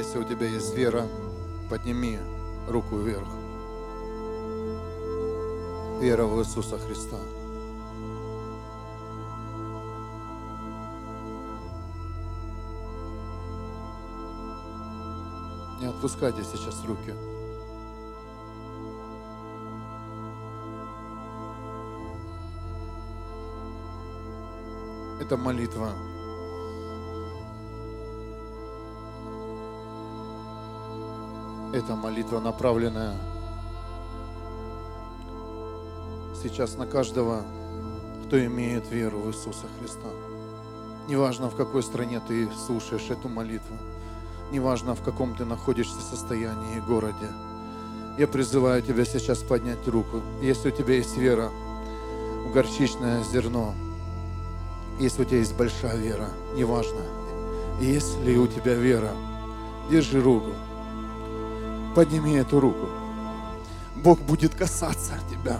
Если у тебя есть вера, подними руку вверх. Вера в Иисуса Христа. Не отпускайте сейчас руки. Это молитва. Это молитва, направленная сейчас на каждого, кто имеет веру в Иисуса Христа. Неважно, в какой стране ты слушаешь эту молитву, неважно, в каком ты находишься состоянии и городе. Я призываю тебя сейчас поднять руку. Если у тебя есть вера в горчичное зерно, если у тебя есть большая вера, неважно, если у тебя вера, держи руку, подними эту руку. Бог будет касаться тебя.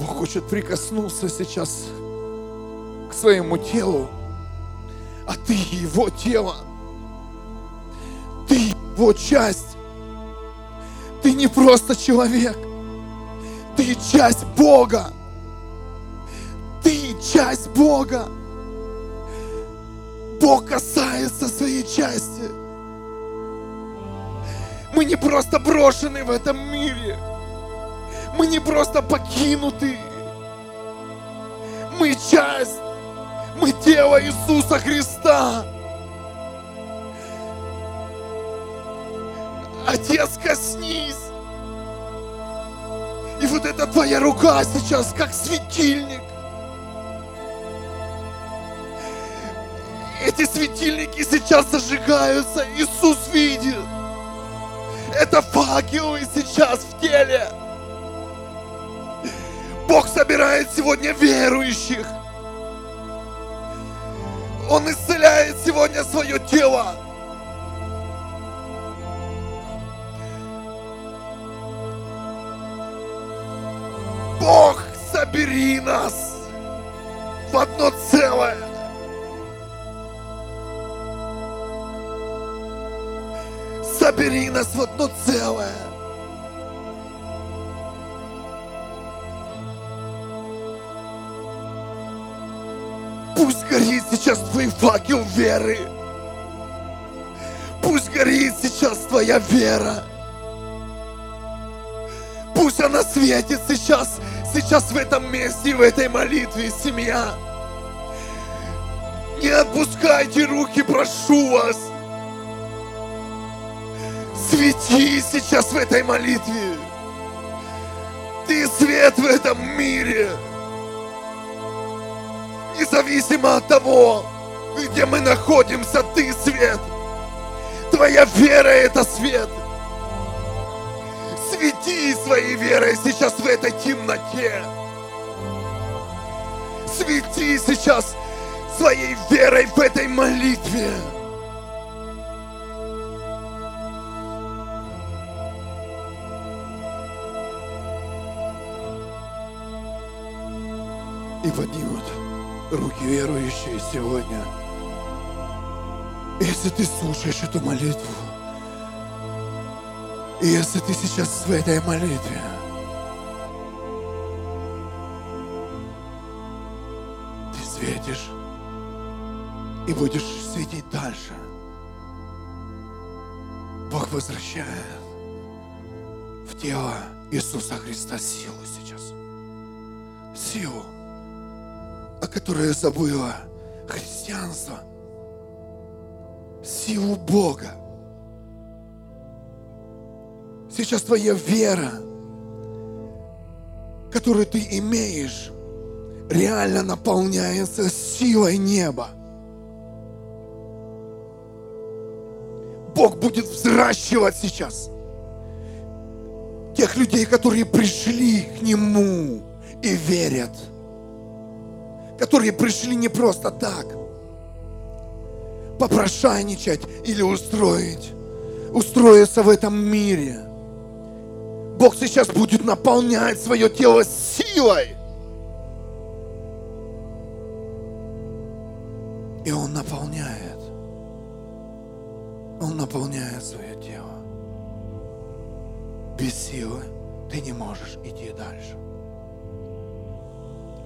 Бог хочет прикоснуться сейчас к своему телу, а ты его тело. Ты его часть. Ты не просто человек. Ты часть Бога. Ты часть Бога. Бог касается своей части. Мы не просто брошены в этом мире. Мы не просто покинуты. Мы часть. Мы тело Иисуса Христа. Отец, коснись. И вот эта твоя рука сейчас как светильник. Эти светильники сейчас зажигаются. Иисус видит. Это факелы сейчас в теле. Бог собирает сегодня верующих. Он исцеляет сегодня свое тело. Бог, собери нас в одно целое. Собери нас в одно целое. Пусть горит сейчас твой факел веры. Пусть горит сейчас твоя вера. Пусть она светит сейчас, сейчас в этом месте, в этой молитве, семья. Не отпускайте руки, прошу вас. Свети сейчас в этой молитве. Ты свет в этом мире. Независимо от того, где мы находимся, ты свет. Твоя вера это свет. Свети своей верой сейчас в этой темноте. Свети сейчас своей верой в этой молитве. Поднимут руки верующие сегодня. Если ты слушаешь эту молитву, и если ты сейчас в этой молитве, ты светишь и будешь светить дальше. Бог возвращает в тело Иисуса Христа силу сейчас. Силу, о которой забыло христианство. Силу Бога. Сейчас твоя вера, которую ты имеешь, реально наполняется силой неба. Бог будет взращивать сейчас тех людей, которые пришли к Нему и верят, которые пришли не просто так, попрошайничать или устроить, устроиться в этом мире. Бог сейчас будет наполнять свое тело силой. И Он наполняет. Он наполняет свое тело. Без силы ты не можешь идти дальше.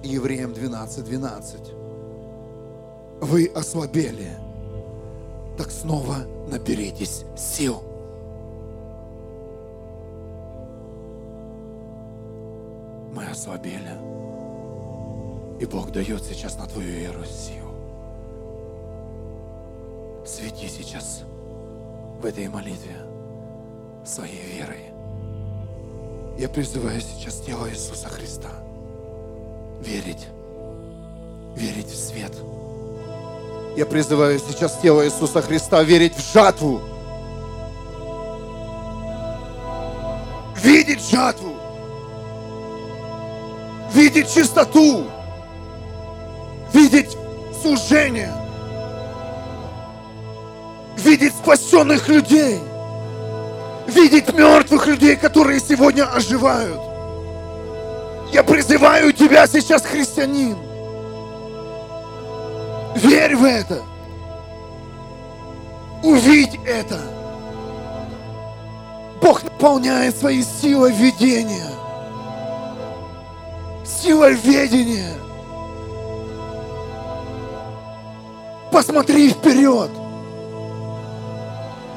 Евреям 12, 12. Вы ослабели, так снова наберитесь сил. Мы ослабели. И Бог дает сейчас на твою веру силу. Свети сейчас в этой молитве своей верой. Я призываю сейчас тело Иисуса Христа верить, верить в свет. Я призываю сейчас тело Иисуса Христа верить в жатву. Видеть жатву. Видеть чистоту. Видеть служение. Видеть спасенных людей. Видеть мертвых людей, которые сегодня оживают. Я призываю тебя сейчас, христианин. Верь в это. Увидь это. Бог наполняет своей силой видения. Силой ведения. Посмотри вперед.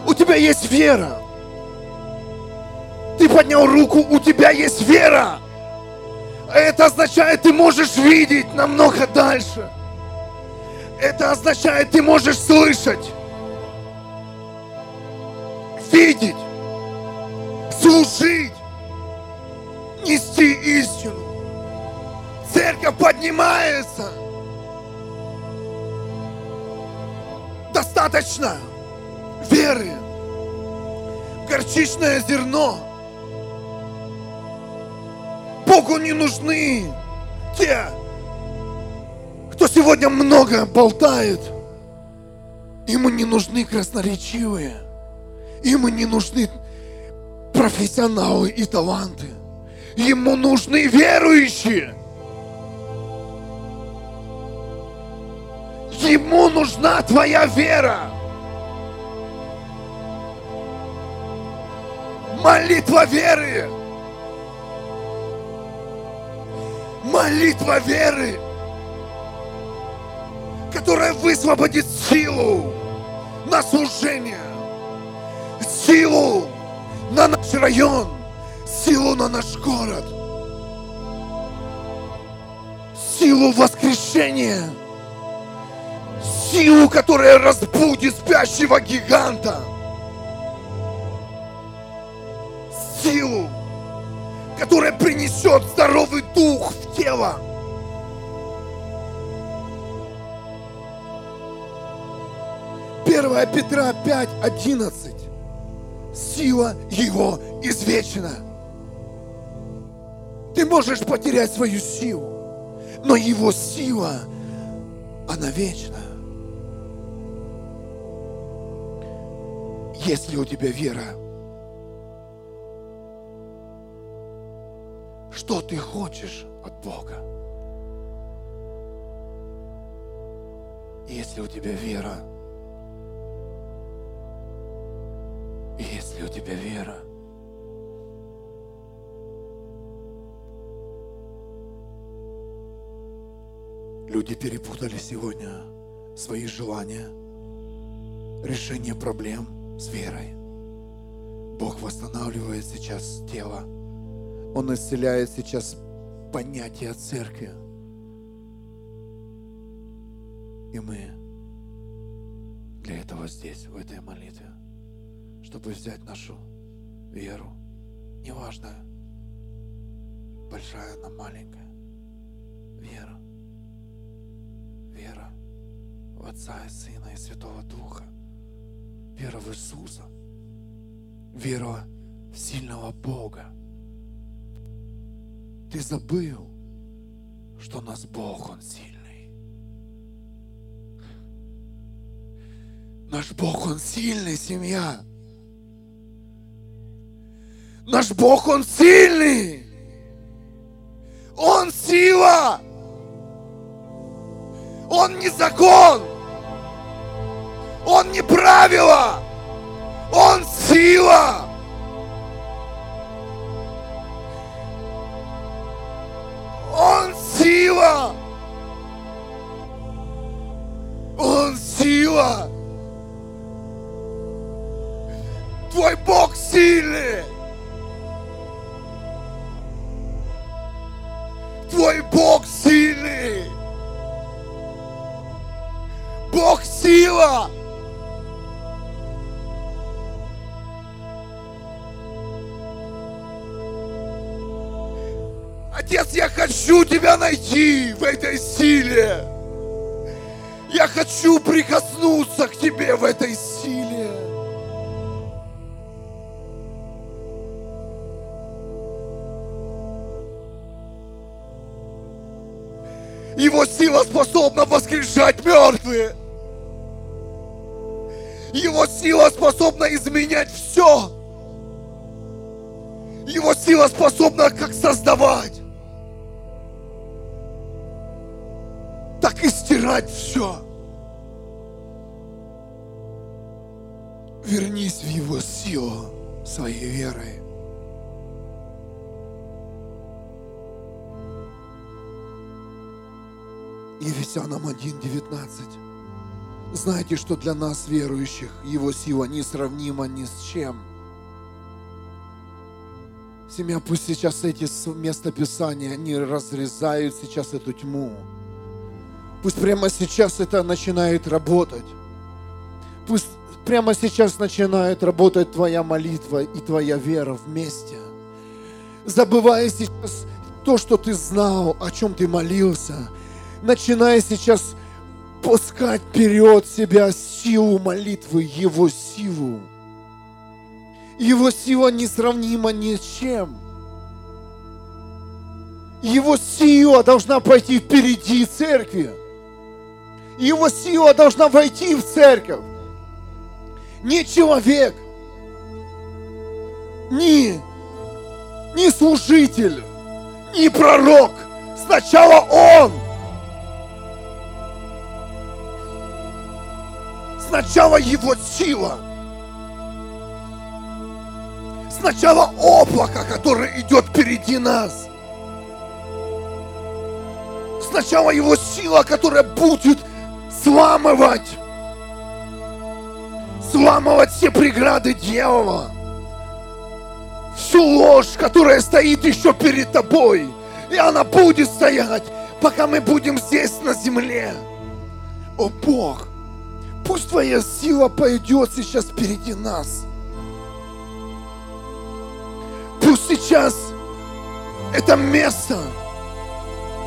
У тебя есть вера. Ты поднял руку, у тебя есть вера. Это означает, ты можешь видеть намного дальше. Это означает, ты можешь слышать, видеть, служить, нести истину. Церковь поднимается. Достаточно веры. Горчичное зерно. Богу не нужны те, кто сегодня много болтает, ему не нужны красноречивые, ему не нужны профессионалы и таланты. Ему нужны верующие. Ему нужна твоя вера. Молитва веры. Молитва веры которая высвободит силу на служение, силу на наш район, силу на наш город, силу воскрешения, силу, которая разбудит спящего гиганта, силу, которая принесет здоровый дух в тело. 1 Петра 5, 11. Сила Его извечна. Ты можешь потерять свою силу, но Его сила, она вечна. Если у тебя вера, что ты хочешь от Бога? Если у тебя вера, Есть ли у тебя вера? Люди перепутали сегодня свои желания, решение проблем с верой. Бог восстанавливает сейчас тело. Он исцеляет сейчас понятие церкви. И мы для этого здесь, в этой молитве чтобы взять нашу веру, неважно, большая она, маленькая, вера, вера в Отца и Сына и Святого Духа, вера в Иисуса, вера в сильного Бога. Ты забыл, что нас Бог, Он сильный. Наш Бог, Он сильный, семья. Наш Бог, Он сильный. Он сила. Он не закон. Он не правило, Он сила. В этой силе. Я хочу прикоснуться к тебе в этой силе. Его сила способна воскрешать мертвые. Его сила способна изменять все. Его сила способна как создавать, все. Вернись в Его силу своей верой. Ефесянам 1.19. Знаете, что для нас, верующих, Его сила несравнима ни с чем. Семья, пусть сейчас эти места Писания, они разрезают сейчас эту тьму. Пусть прямо сейчас это начинает работать. Пусть прямо сейчас начинает работать твоя молитва и твоя вера вместе. Забывая сейчас то, что ты знал, о чем ты молился – начиная сейчас пускать вперед себя силу молитвы, Его силу. Его сила несравнима ни с чем. Его сила должна пойти впереди церкви. Его сила должна войти в церковь. Не человек, не, не служитель, не пророк. Сначала Он – Сначала его сила. Сначала облако, которое идет впереди нас. Сначала его сила, которая будет сламывать, сламывать все преграды дьявола. Всю ложь, которая стоит еще перед тобой. И она будет стоять, пока мы будем здесь на земле. О Бог, Пусть Твоя сила пойдет сейчас впереди нас. Пусть сейчас это место,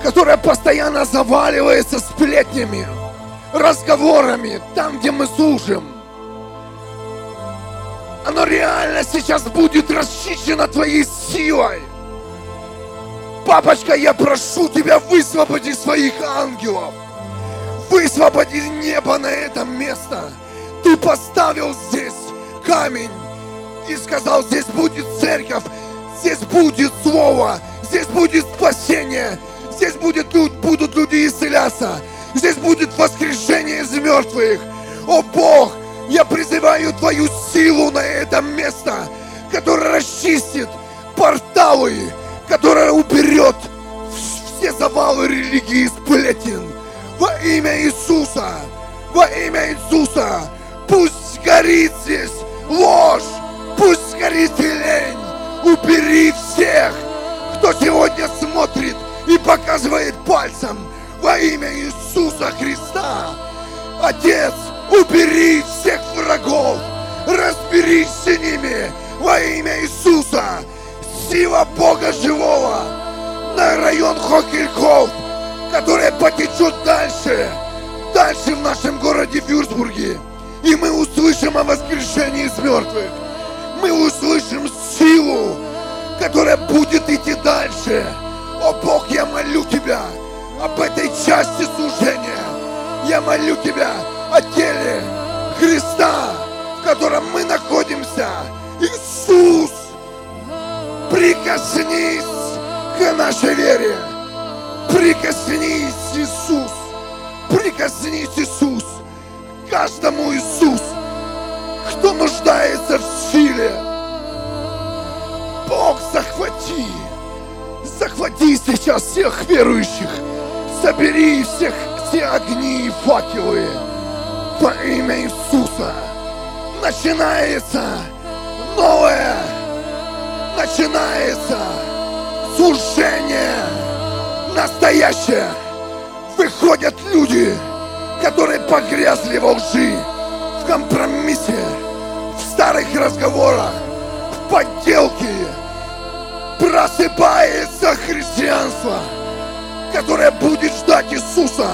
которое постоянно заваливается сплетнями, разговорами, там, где мы служим, оно реально сейчас будет расчищено Твоей силой. Папочка, я прошу Тебя, высвободи своих ангелов – Высвободи небо на это место. Ты поставил здесь камень и сказал, здесь будет церковь, здесь будет слово, здесь будет спасение, здесь будет, будут люди исцеляться, здесь будет воскрешение из мертвых. О Бог, я призываю Твою силу на это место, которое расчистит порталы, которое уберет все завалы религии сплетен во имя Иисуса, во имя Иисуса, пусть горит здесь ложь, пусть горит лень. Убери всех, кто сегодня смотрит и показывает пальцем во имя Иисуса Христа. Отец, убери всех врагов, разберись с ними во имя Иисуса. Сила Бога живого на район Хокельков – которая потечет дальше, дальше в нашем городе Вюрсбурге. И мы услышим о воскрешении из мертвых. Мы услышим силу, которая будет идти дальше. О Бог, я молю Тебя об этой части служения. Я молю Тебя о теле Христа, в котором мы находимся. Иисус, прикоснись к нашей вере. Прикоснись, Иисус! Прикоснись, Иисус, каждому Иисус, кто нуждается в силе. Бог, захвати, захвати сейчас всех верующих, собери всех все огни и факелы во имя Иисуса. Начинается новое, начинается служение настоящее. Выходят люди, которые погрязли во лжи, в компромиссе, в старых разговорах, в подделке. Просыпается христианство, которое будет ждать Иисуса,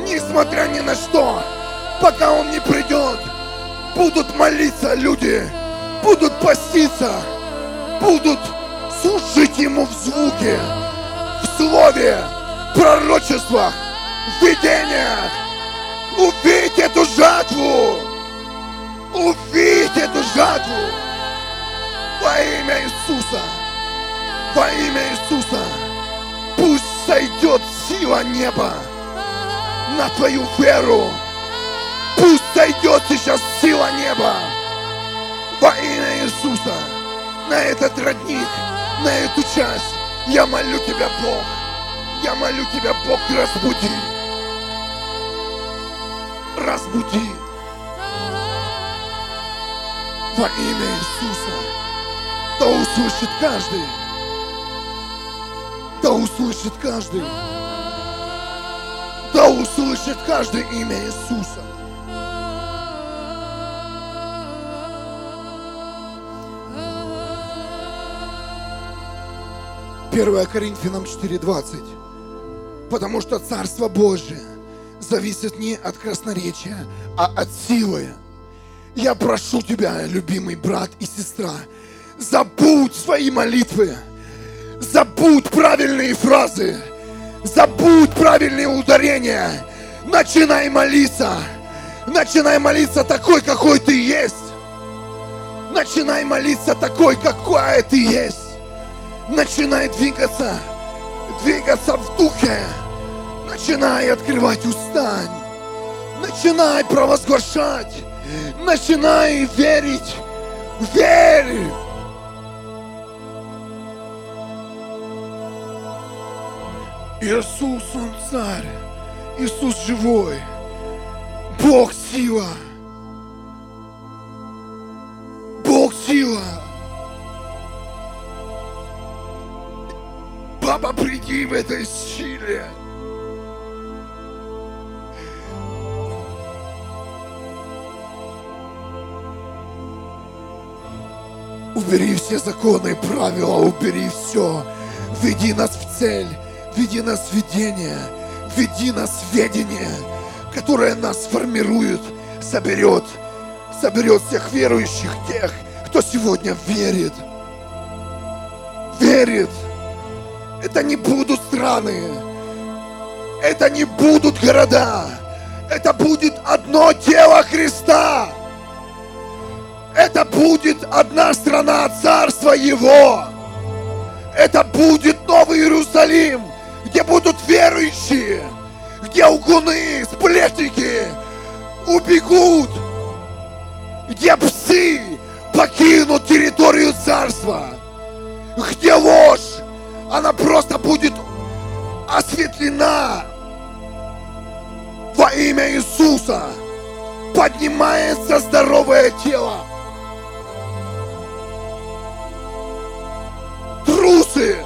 несмотря ни на что, пока Он не придет. Будут молиться люди, будут поститься, будут служить Ему в звуке, в слове, пророчествах, в видениях. Увидь эту жатву! Увидь эту жатву! Во имя Иисуса! Во имя Иисуса! Пусть сойдет сила неба на твою веру! Пусть сойдет сейчас сила неба во имя Иисуса на этот родник, на эту часть. Я молю Тебя, Бог, я молю Тебя, Бог, разбуди. Разбуди. Во имя Иисуса. Да услышит каждый. Да услышит каждый. Да услышит каждый имя Иисуса. 1 Коринфянам 4.20. Потому что Царство Божие зависит не от красноречия, а от силы. Я прошу тебя, любимый брат и сестра, забудь свои молитвы, забудь правильные фразы, забудь правильные ударения, начинай молиться, начинай молиться такой, какой ты есть, начинай молиться такой, какая ты есть. Начинай двигаться, двигаться в духе, начинай открывать уста, начинай провозглашать, начинай верить, верь. Иисус, Он царь, Иисус живой, Бог сила, Бог сила. Папа, приди в этой силе. Убери все законы и правила, убери все. Веди нас в цель, веди нас в видение, веди нас в ведение, которое нас формирует, соберет, соберет всех верующих, тех, кто сегодня верит. Верит. Это не будут страны. Это не будут города. Это будет одно тело Христа. Это будет одна страна Царства Его. Это будет Новый Иерусалим, где будут верующие, где угуны, сплетники убегут, где псы покинут территорию Царства, где ложь она просто будет осветлена во имя Иисуса. Поднимается здоровое тело. Трусы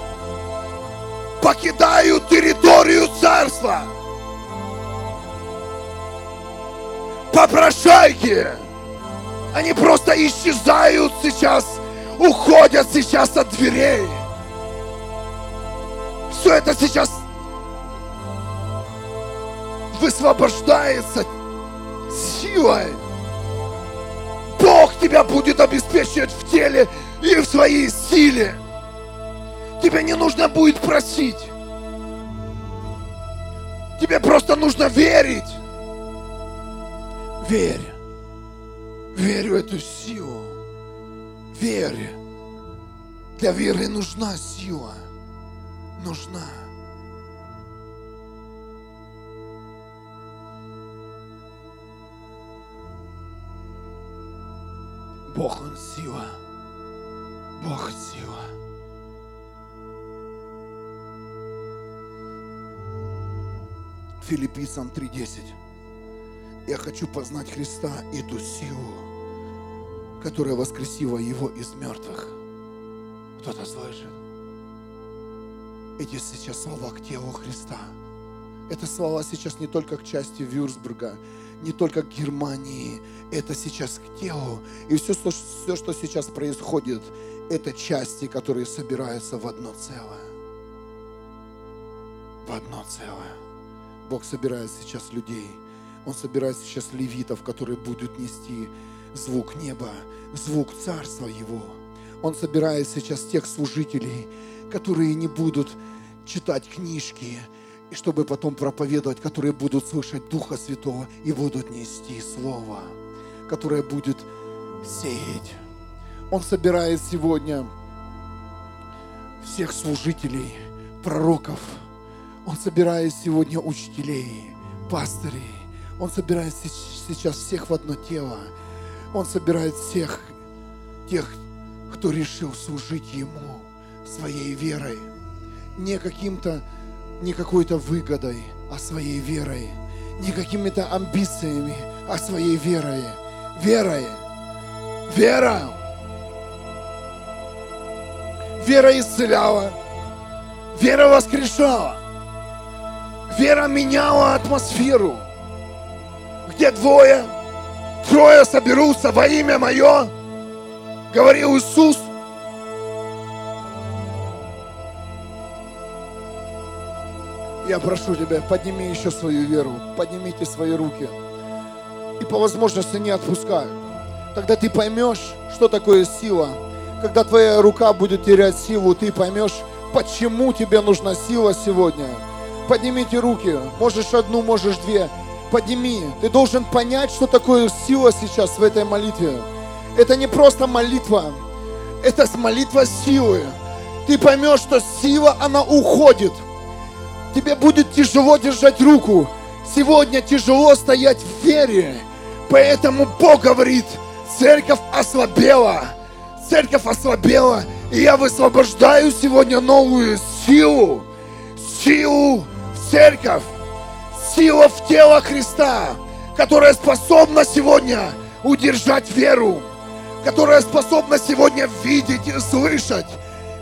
покидают территорию царства. Попрошайки, они просто исчезают сейчас, уходят сейчас от дверей все это сейчас высвобождается силой. Бог тебя будет обеспечивать в теле и в своей силе. Тебе не нужно будет просить. Тебе просто нужно верить. Верь. Верь в эту силу. Верь. Для веры нужна сила нужна. Бог, Он сила. Бог сила. Филиппийцам 3.10. Я хочу познать Христа и ту силу, которая воскресила Его из мертвых. Кто-то слышит? Эти сейчас слова к телу Христа. Это слова сейчас не только к части Вюрсбурга, не только к Германии, это сейчас к телу. И все, все, что сейчас происходит, это части, которые собираются в одно целое. В одно целое. Бог собирает сейчас людей. Он собирает сейчас левитов, которые будут нести звук неба, звук царства Его. Он собирает сейчас тех служителей, которые не будут читать книжки, и чтобы потом проповедовать, которые будут слышать Духа Святого и будут нести Слово, которое будет сеять. Он собирает сегодня всех служителей, пророков. Он собирает сегодня учителей, пастырей. Он собирает сейчас всех в одно тело. Он собирает всех тех, кто решил служить Ему своей верой. Не каким-то не какой-то выгодой, а своей верой. Не какими-то амбициями, а своей верой. Верой. Вера. Вера исцеляла. Вера воскрешала. Вера меняла атмосферу. Где двое, трое соберутся во имя Мое, говорил Иисус, Я прошу тебя, подними еще свою веру, поднимите свои руки. И по возможности не отпускай. Тогда ты поймешь, что такое сила. Когда твоя рука будет терять силу, ты поймешь, почему тебе нужна сила сегодня. Поднимите руки, можешь одну, можешь две. Подними. Ты должен понять, что такое сила сейчас в этой молитве. Это не просто молитва, это молитва силы. Ты поймешь, что сила, она уходит – Тебе будет тяжело держать руку. Сегодня тяжело стоять в вере. Поэтому Бог говорит, церковь ослабела. Церковь ослабела. И я высвобождаю сегодня новую силу. Силу церковь. Сила в тело Христа, которая способна сегодня удержать веру, которая способна сегодня видеть и слышать,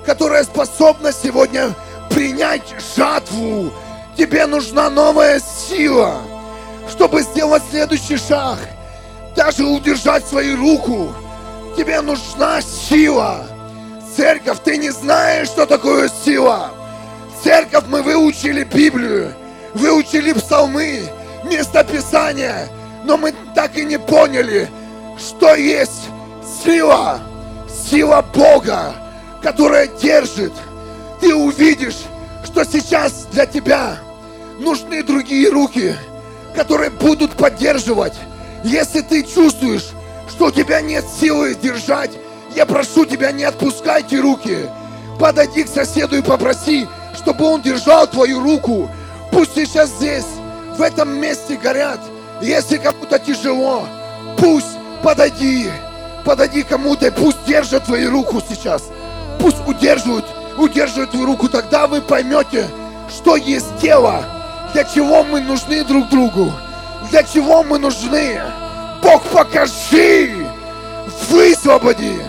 которая способна сегодня принять жатву. Тебе нужна новая сила, чтобы сделать следующий шаг. Даже удержать свою руку. Тебе нужна сила. Церковь, ты не знаешь, что такое сила. Церковь, мы выучили Библию, выучили псалмы, местописания, но мы так и не поняли, что есть сила, сила Бога, которая держит – ты увидишь, что сейчас для тебя нужны другие руки, которые будут поддерживать. Если ты чувствуешь, что у тебя нет силы держать, я прошу тебя, не отпускайте руки. Подойди к соседу и попроси, чтобы он держал твою руку. Пусть сейчас здесь, в этом месте горят. Если кому-то тяжело, пусть подойди, подойди кому-то, пусть держат твою руку сейчас. Пусть удерживают удерживает твою руку, тогда вы поймете, что есть тело, для чего мы нужны друг другу, для чего мы нужны. Бог, покажи, высвободи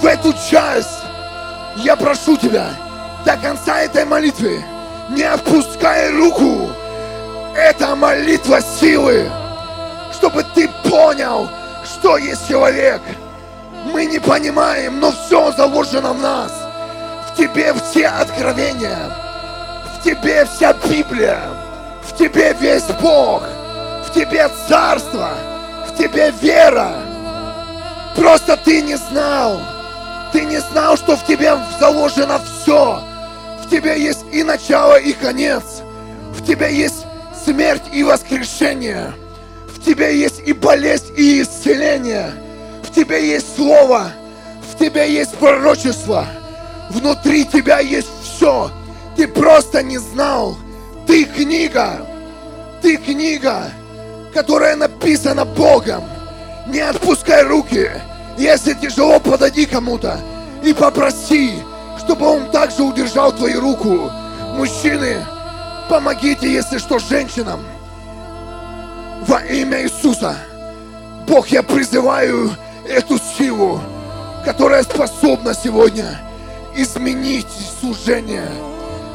в эту часть. Я прошу тебя, до конца этой молитвы, не отпускай руку. Это молитва силы, чтобы ты понял, что есть человек. Мы не понимаем, но все заложено в нас. В тебе все откровения. В тебе вся Библия. В тебе весь Бог. В тебе царство. В тебе вера. Просто ты не знал. Ты не знал, что в тебе заложено все. Тебе есть и начало, и конец. В тебе есть смерть и воскрешение. В тебе есть и болезнь, и исцеление. В тебе есть слово. В тебе есть пророчество. Внутри тебя есть все. Ты просто не знал. Ты книга. Ты книга, которая написана Богом. Не отпускай руки. Если тяжело, подойди кому-то и попроси, чтобы он также удержал твою руку. Мужчины, помогите, если что, женщинам. Во имя Иисуса. Бог, я призываю эту силу, которая способна сегодня изменить служение,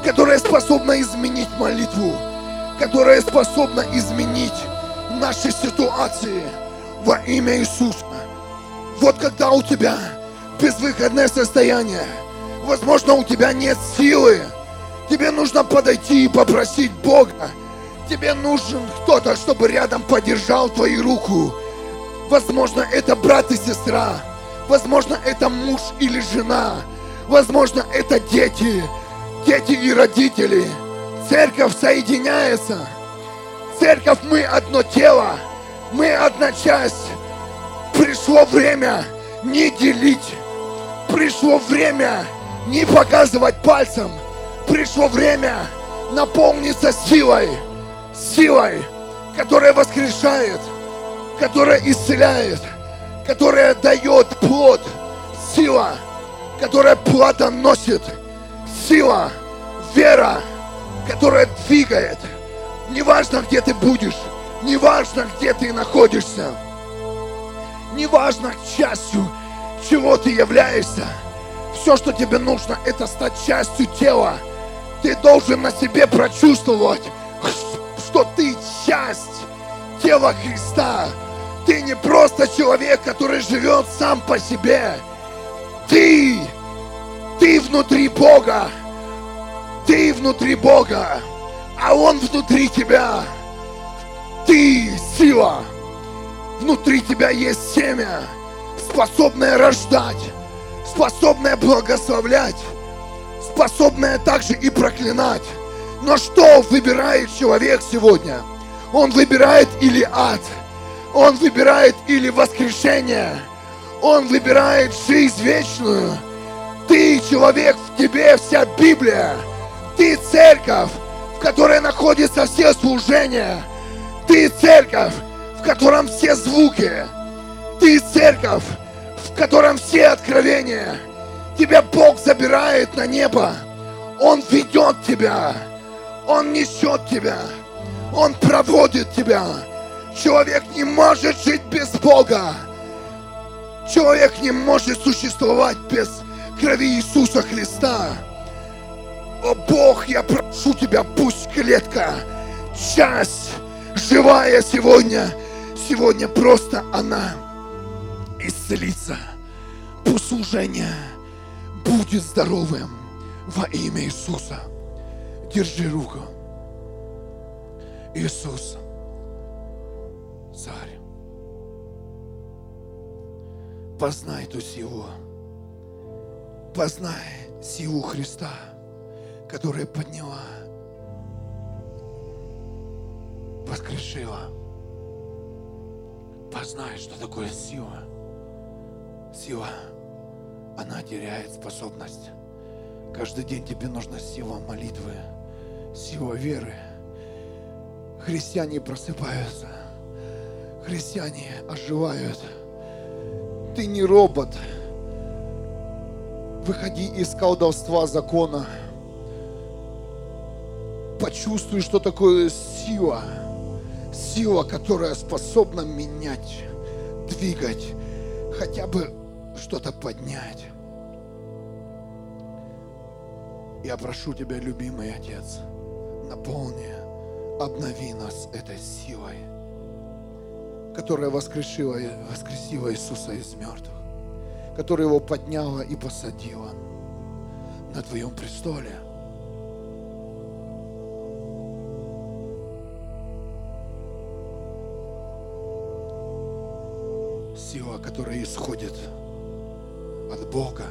которая способна изменить молитву, которая способна изменить наши ситуации во имя Иисуса. Вот когда у тебя безвыходное состояние, возможно, у тебя нет силы, тебе нужно подойти и попросить Бога. Тебе нужен кто-то, чтобы рядом поддержал твою руку. Возможно, это брат и сестра. Возможно, это муж или жена. Возможно, это дети. Дети и родители. Церковь соединяется. Церковь, мы одно тело. Мы одна часть. Пришло время не делить. Пришло время не показывать пальцем. Пришло время наполниться силой. Силой, которая воскрешает, которая исцеляет, которая дает плод. Сила, которая плодоносит. Сила, вера, которая двигает. Неважно, где ты будешь, неважно, где ты находишься неважно частью, чего ты являешься. Все, что тебе нужно, это стать частью тела. Ты должен на себе прочувствовать, что ты часть тела Христа. Ты не просто человек, который живет сам по себе. Ты, ты внутри Бога. Ты внутри Бога, а Он внутри тебя. Ты сила. Внутри тебя есть семя, способное рождать, способное благословлять, способное также и проклинать. Но что выбирает человек сегодня? Он выбирает или ад, он выбирает или воскрешение, он выбирает жизнь вечную. Ты человек, в тебе вся Библия, ты церковь, в которой находится все служения, ты церковь, в котором все звуки. Ты церковь, в котором все откровения. Тебя Бог забирает на небо. Он ведет тебя. Он несет тебя. Он проводит тебя. Человек не может жить без Бога. Человек не может существовать без крови Иисуса Христа. О Бог, я прошу тебя, пусть клетка, часть живая сегодня сегодня просто она исцелится. Пусть служение будет здоровым во имя Иисуса. Держи руку. Иисус, Царь, познай эту силу. Познай силу Христа, которая подняла, воскрешила познай, что такое сила. Сила, она теряет способность. Каждый день тебе нужна сила молитвы, сила веры. Христиане просыпаются, христиане оживают. Ты не робот. Выходи из колдовства закона. Почувствуй, что такое сила сила, которая способна менять, двигать, хотя бы что-то поднять. Я прошу Тебя, любимый Отец, наполни, обнови нас этой силой, которая воскрешила, воскресила Иисуса из мертвых, которая Его подняла и посадила на Твоем престоле – сила, которая исходит Бога,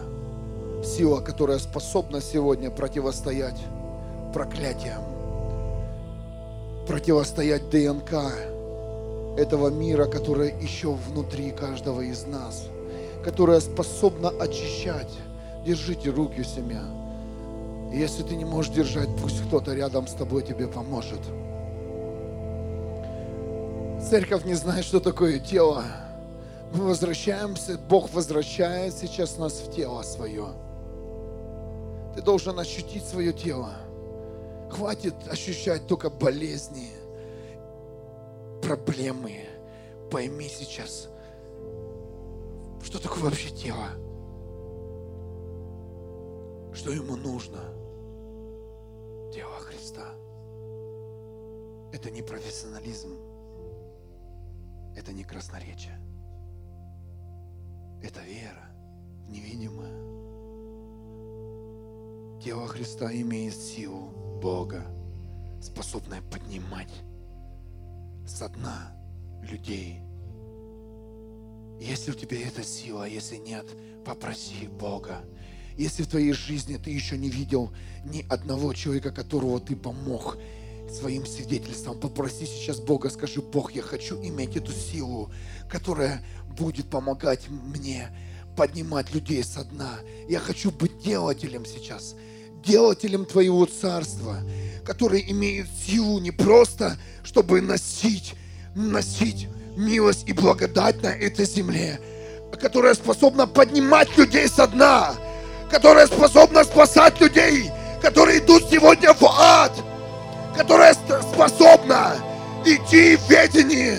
сила, которая способна сегодня противостоять проклятиям, противостоять ДНК этого мира, которое еще внутри каждого из нас, которая способна очищать. Держите руки семья. И если ты не можешь держать, пусть кто-то рядом с тобой тебе поможет. Церковь не знает, что такое тело. Мы возвращаемся, Бог возвращает сейчас нас в тело свое. Ты должен ощутить свое тело. Хватит ощущать только болезни, проблемы. Пойми сейчас, что такое вообще тело. Что ему нужно? Тело Христа. Это не профессионализм. Это не красноречие. Это вера в невидимое. Тело Христа имеет силу Бога, способное поднимать со дна людей. Если у тебя эта сила, если нет, попроси Бога. Если в твоей жизни ты еще не видел ни одного человека, которого ты помог своим свидетельством, попроси сейчас Бога, скажи, Бог, я хочу иметь эту силу, которая будет помогать мне поднимать людей со дна. Я хочу быть делателем сейчас, делателем Твоего Царства, который имеет силу не просто, чтобы носить, носить милость и благодать на этой земле, а которая способна поднимать людей со дна, которая способна спасать людей, которые идут сегодня в ад, которая способна идти в ведении,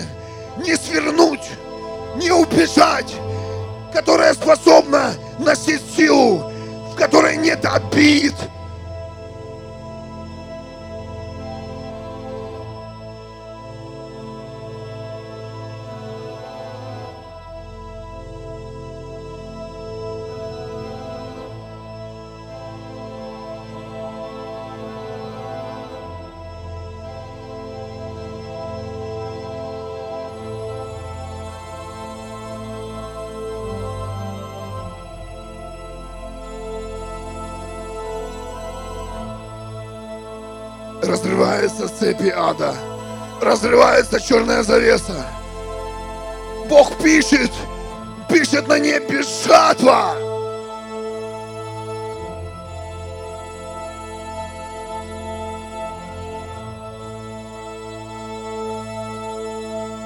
не свернуть, не убежать, которая способна носить силу, в которой нет обид, цепи ада, разрывается черная завеса. Бог пишет, пишет на небе жатва.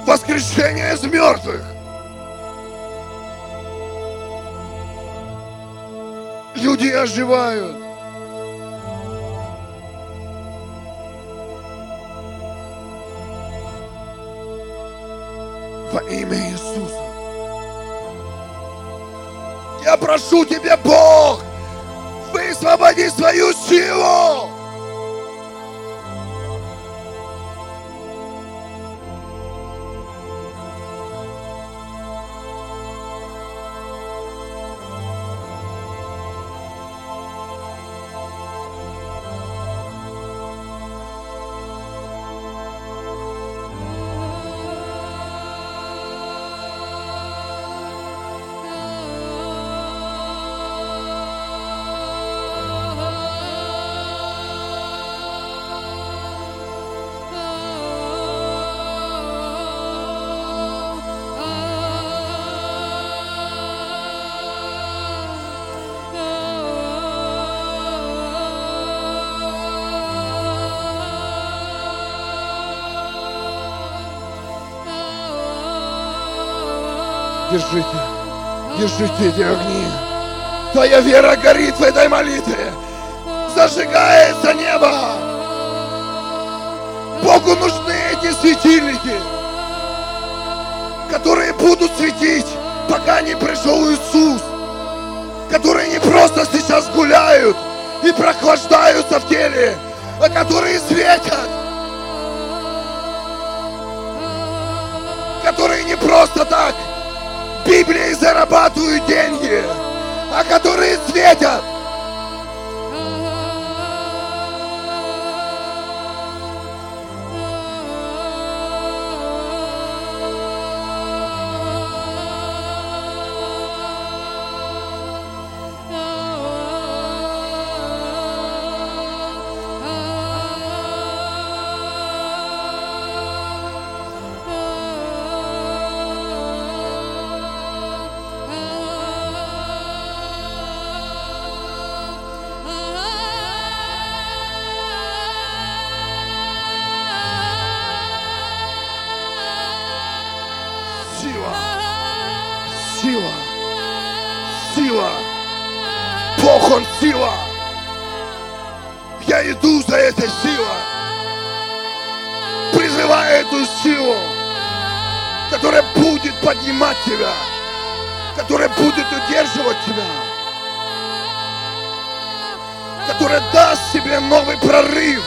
Воскрешение из мертвых. Люди оживают. Я прошу Тебя, Бог, высвободи свою силу. Держите, держите эти огни. Твоя вера горит в этой молитве. Зажигается небо. Богу нужны эти светильники, которые будут светить, пока не пришел Иисус. Которые не просто сейчас гуляют и прохлаждаются в теле, а которые светят. Которые не просто так Библией зарабатывают деньги, а которые светят. Которая будет поднимать тебя, которая будет удерживать тебя, которая даст тебе новый прорыв.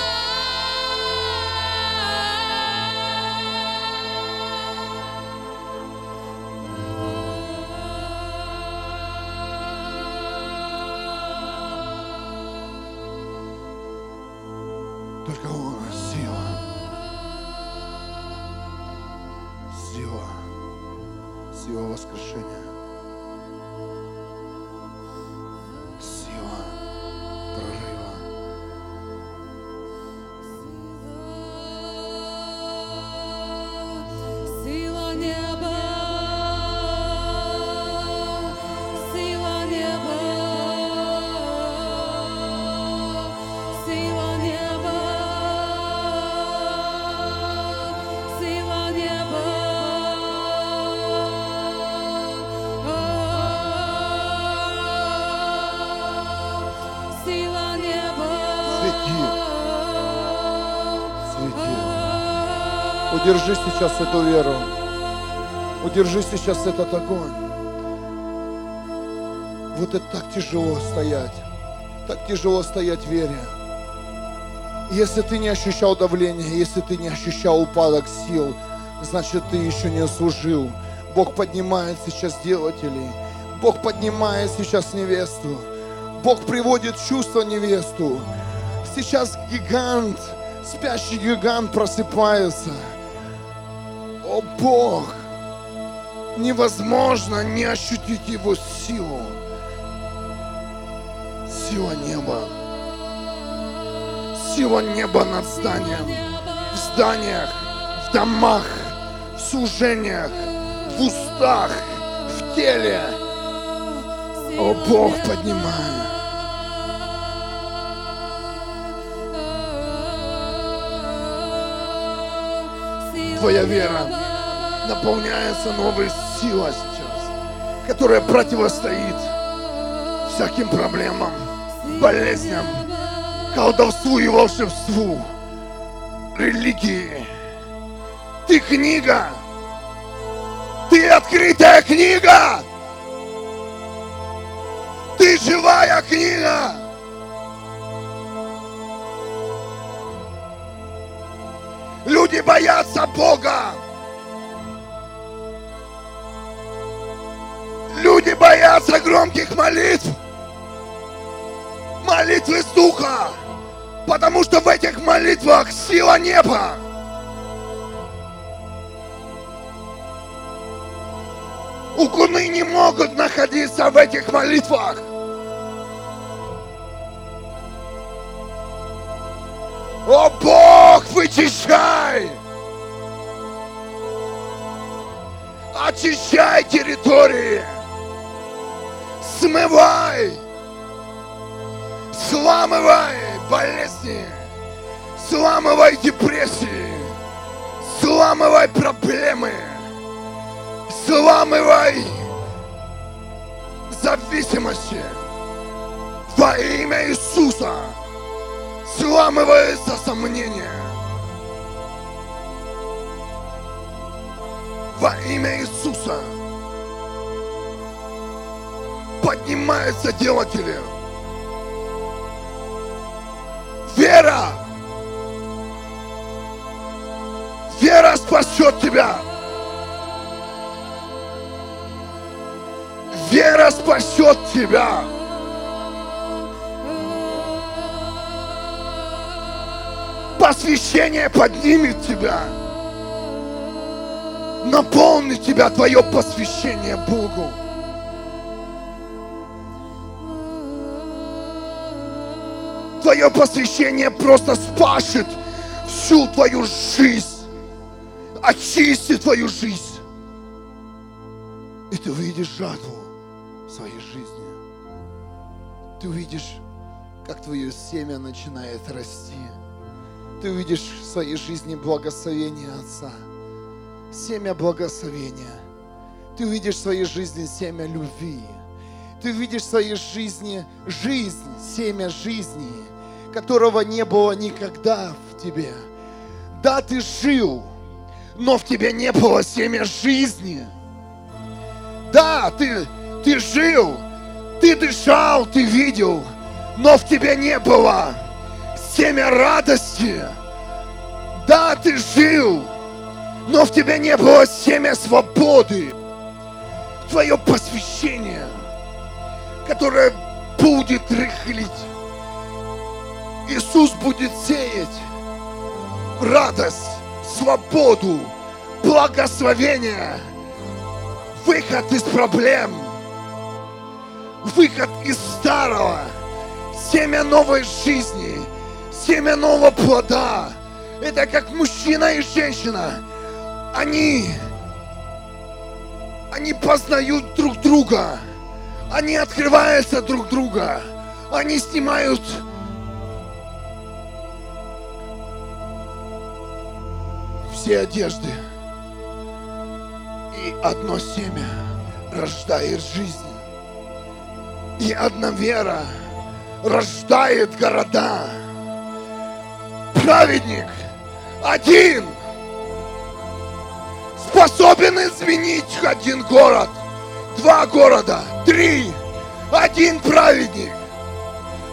Удержи сейчас эту веру. Удержи сейчас этот огонь. Вот это так тяжело стоять. Так тяжело стоять в вере. Если ты не ощущал давления, если ты не ощущал упадок сил, значит ты еще не служил. Бог поднимает сейчас делателей. Бог поднимает сейчас невесту. Бог приводит чувство невесту. Сейчас гигант, спящий гигант просыпается. О Бог! Невозможно не ощутить его силу. Сила неба. Сила неба над зданием. В зданиях, в домах, в служениях, в устах, в теле. О Бог, поднимай. Твоя вера наполняется новой силой сейчас, которая противостоит всяким проблемам, болезням, колдовству и волшебству, религии. Ты книга! Ты открытая книга! Ты живая книга! Люди боятся Бога! Люди боятся громких молитв! Молитвы с духа! Потому что в этих молитвах сила неба! Укуны не могут находиться в этих молитвах! О Бог, вычищай! Очищай территории! Смывай! Сламывай болезни! Сламывай депрессии! Сламывай проблемы! Сламывай зависимости! Во имя Иисуса! Сламывается сомнение! Во имя Иисуса! Поднимаются делатели! Вера! Вера спасет тебя! Вера спасет тебя! Посвящение поднимет тебя! Наполнит тебя твое посвящение Богу! Твое посвящение просто спашет всю твою жизнь, очистит твою жизнь. И ты увидишь жатву своей жизни. Ты увидишь, как твое семя начинает расти. Ты увидишь в своей жизни благословение Отца. Семя благословения. Ты увидишь в своей жизни семя любви. Ты ты видишь в своей жизни жизнь, семя жизни, которого не было никогда в тебе. Да, ты жил, но в тебе не было семя жизни. Да, ты, ты жил, ты дышал, ты видел, но в тебе не было семя радости. Да, ты жил, но в тебе не было семя свободы. Твое посвящение, которое будет рыхлить. Иисус будет сеять радость, свободу, благословение, выход из проблем, выход из старого, семя новой жизни, семя нового плода. Это как мужчина и женщина. Они, они познают друг друга. Они открываются друг друга. Они снимают все одежды. И одно семя рождает жизнь. И одна вера рождает города. Праведник один способен изменить один город, два города, три. Один праведник,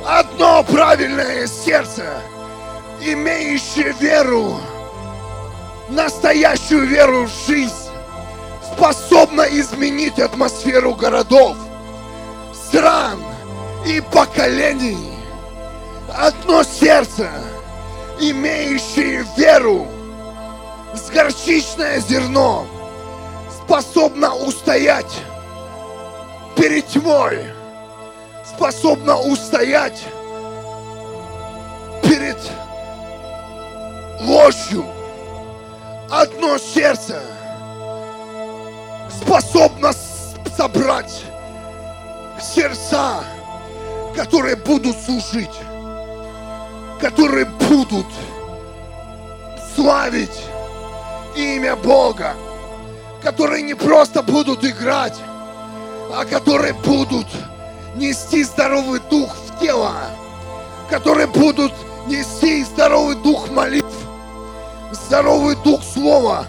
одно правильное сердце, имеющее веру, настоящую веру в жизнь, способна изменить атмосферу городов, стран и поколений. Одно сердце, имеющее веру, с горчичное зерно, способно устоять перед тьмой, способна устоять перед ложью. Одно сердце способно собрать сердца, которые будут служить, которые будут славить имя Бога, которые не просто будут играть, а которые будут нести здоровый дух в тело, которые будут нести здоровый дух молитв, здоровый дух слова,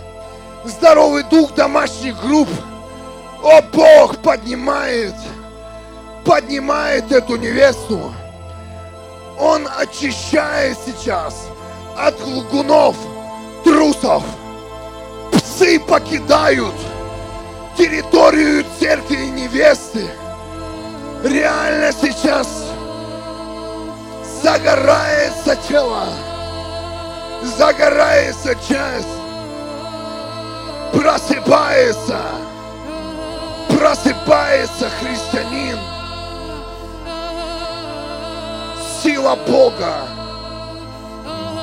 здоровый дух домашних групп. О, Бог поднимает, поднимает эту невесту. Он очищает сейчас от лгунов, трусов. Псы покидают территорию церкви невесты. Реально сейчас загорается тело, загорается часть, просыпается, просыпается христианин. Сила Бога,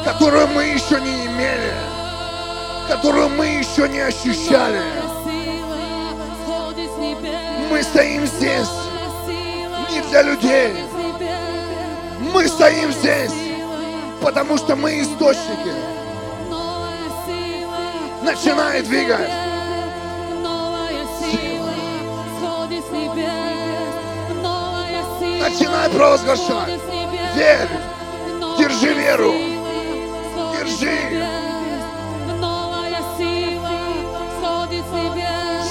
которую мы еще не имели, которую мы еще не ощущали. Мы стоим здесь не для людей. Мы стоим здесь, потому что мы источники. Начинай двигать. Начинай провозглашать. Верь. Держи веру. Держи.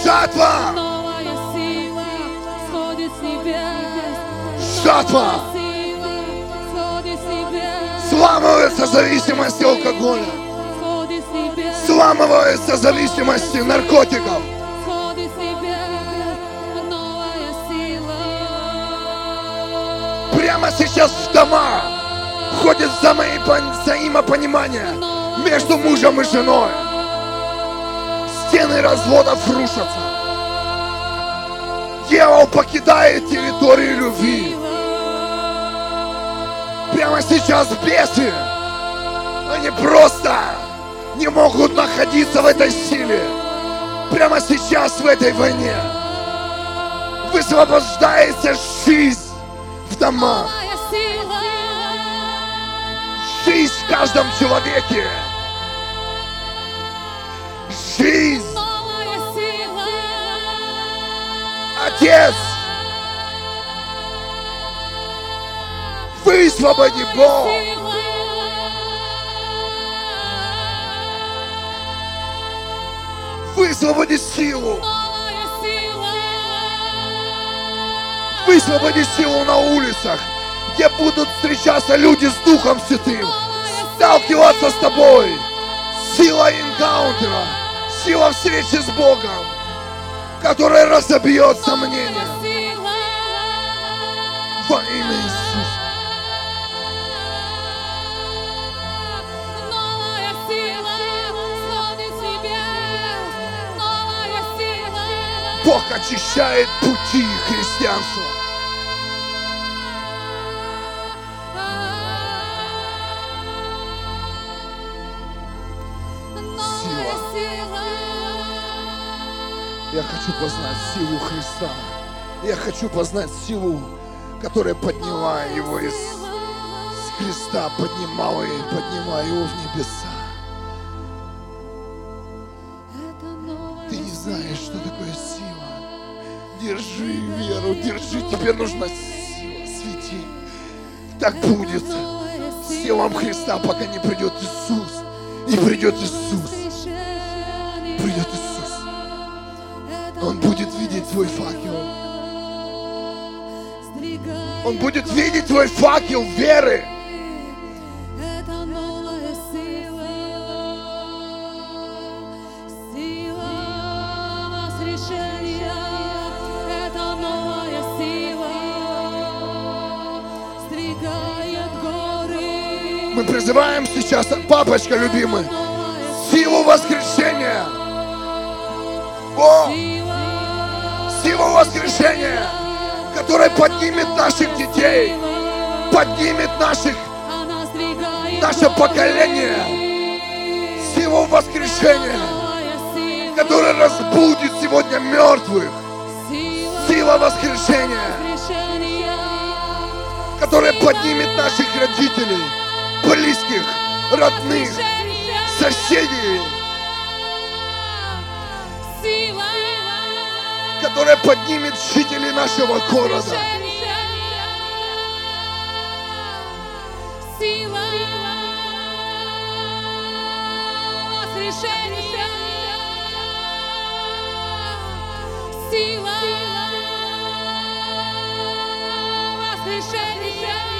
Жатва. Жатва. Сламывается зависимость алкоголя. Сламывается зависимости наркотиков. Прямо сейчас в дома входит взаимопон- взаимопонимание между мужем и женой. Стены разводов рушатся. Дьявол покидает территорию любви. Прямо сейчас бесы, они просто не могут находиться в этой силе. Прямо сейчас в этой войне высвобождается жизнь в домах. Жизнь в каждом человеке. Жизнь. Отец, Высвободи, Бог. Высвободи силу. Высвободи силу на улицах, где будут встречаться люди с Духом Святым, сталкиваться с тобой. Сила инкаунтера, сила встречи с Богом, которая разобьет сомнения во имя Бог очищает пути христианства. Сила. Я хочу познать силу Христа. Я хочу познать силу, которая подняла его из с креста, поднимала и поднимала его в небеса. Держи веру, держи. Тебе нужна сила. Свети. Так будет новая с телом Христа, пока не придет Иисус. И придет Иисус. Придет Иисус. Он будет видеть твой факел. Он будет видеть твой факел веры. Призываем сейчас, папочка любимый, силу воскрешения. О, силу воскрешения, которая поднимет наших детей, поднимет наших, наше поколение. Силу воскрешения, которая разбудит сегодня мертвых. сила воскрешения. которая поднимет наших родителей, близких, родных, соседей, которая поднимет жителей нашего города. Сила. Сила воскрешения.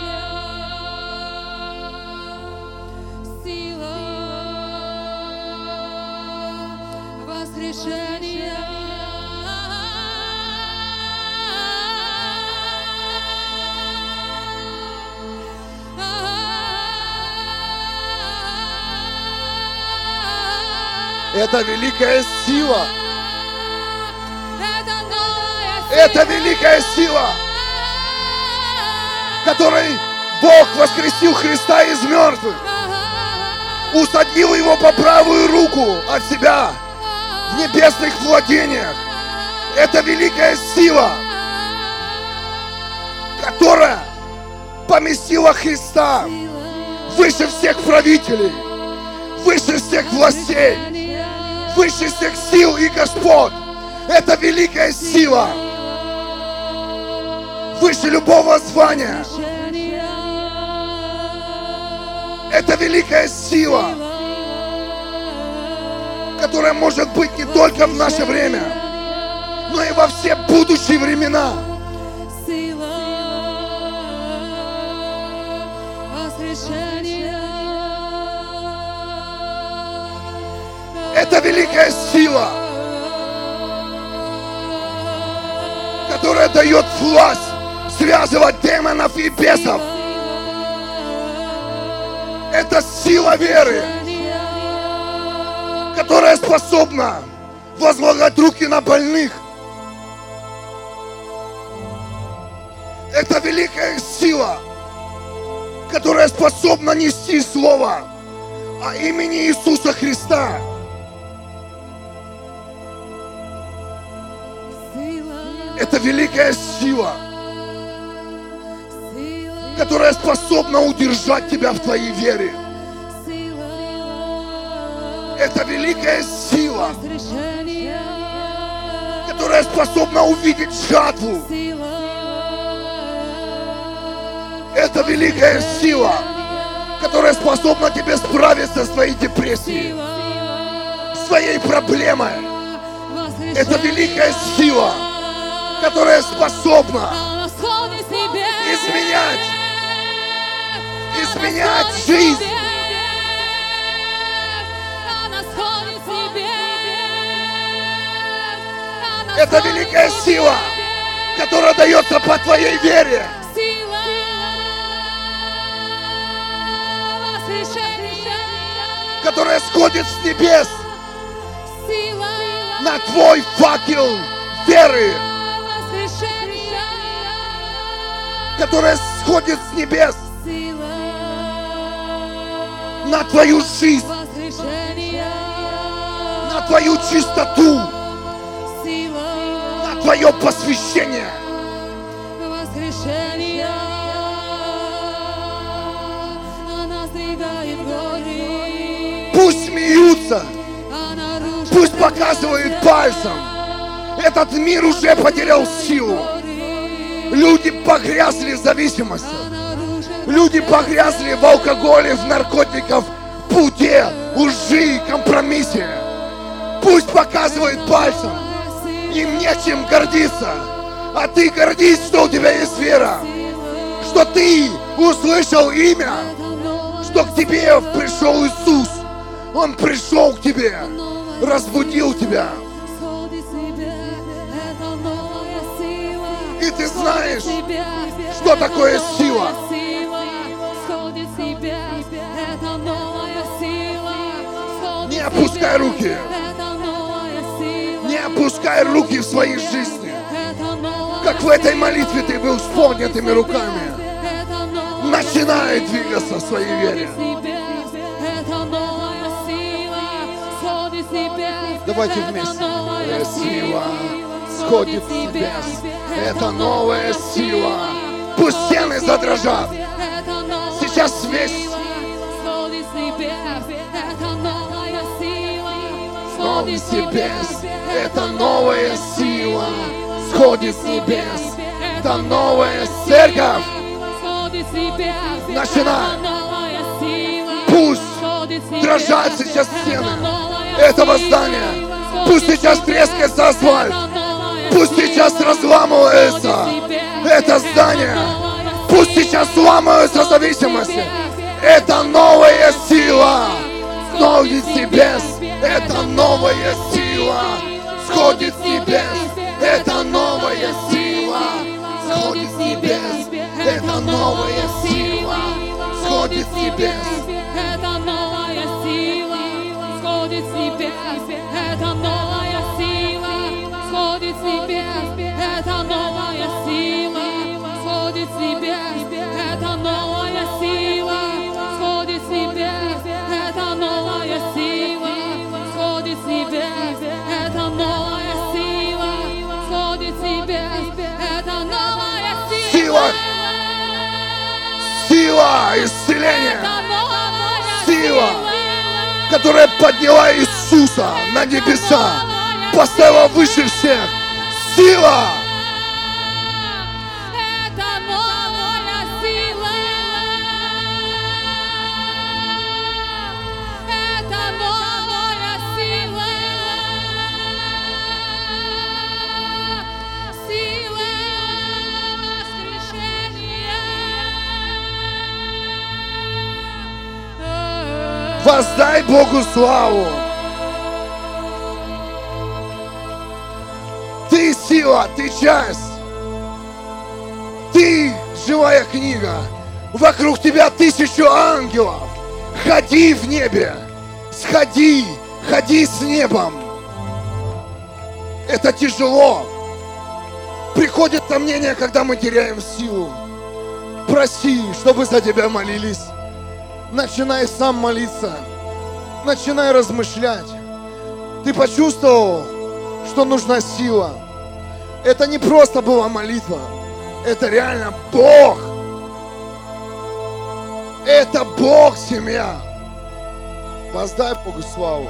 Это великая сила. Это великая сила, которой Бог воскресил Христа из мертвых, усадил его по правую руку от себя в небесных владениях. Это великая сила, которая поместила Христа выше всех правителей, выше всех властей, выше всех сил и господ. Это великая сила, выше любого звания. Это великая сила, которая может быть не только в наше время, но и во все будущие времена. Это великая сила, которая дает власть связывать демонов и бесов. Это сила веры, которая способна возлагать руки на больных. Это великая сила, которая способна нести слово а имени Иисуса Христа. Это великая сила, которая способна удержать тебя в твоей вере. Это великая сила, которая способна увидеть жатву. Это великая сила, которая способна тебе справиться с твоей депрессией, с твоей проблемой. Это великая сила, которая способна изменять, изменять жизнь. Это великая сила, которая дается по твоей вере. Которая сходит с небес на твой факел веры, которая сходит с небес на твою жизнь, на твою чистоту, на твое посвящение. Пусть смеются, пусть показывают пальцем. Этот мир уже потерял силу. Люди погрязли в зависимости. Люди погрязли в алкоголе, в наркотиках, в путе, лжи, компромиссе. Пусть показывают пальцем. Им нечем гордиться. А ты гордись, что у тебя есть вера. Что ты услышал имя. Что к тебе пришел Иисус. Он пришел к тебе. Разбудил тебя. И ты знаешь, что такое сила. Не опускай руки. Не опускай руки в своей жизни. Как в этой молитве ты был с поднятыми руками. Начинай двигаться в своей вере. Давайте вместе. Сила сходит с небес. Это новая сила. Пусть стены задрожат. Сейчас весь Сходит с небес. Это новая сила. Сходит с небес. Это новая церковь. Начинай. Пусть дрожат сейчас стены этого здания. Пусть сейчас трескается асфальт. Пусть сейчас разламывается это здание. Пусть сейчас ломаются Сходит с зависимости. Это новая сила. Сходит с небес. Это новая сила. Сходит с небес. Это новая сила. Сходит с небес. Это новая сила. Сходит с небес. Это новая сила, сходит с небес. Это новая сила, сходит с небес. Это новая Новая Сила. сила. которая подняла Иисуса на небеса, поставила выше всех. Сила, воздай Богу славу. Ты сила, ты часть. Ты живая книга. Вокруг тебя тысячу ангелов. Ходи в небе. Сходи, ходи с небом. Это тяжело. Приходит сомнение, когда мы теряем силу. Проси, чтобы за тебя молились. Начинай сам молиться. Начинай размышлять. Ты почувствовал, что нужна сила. Это не просто была молитва. Это реально Бог. Это Бог, семья. Воздай Богу славу.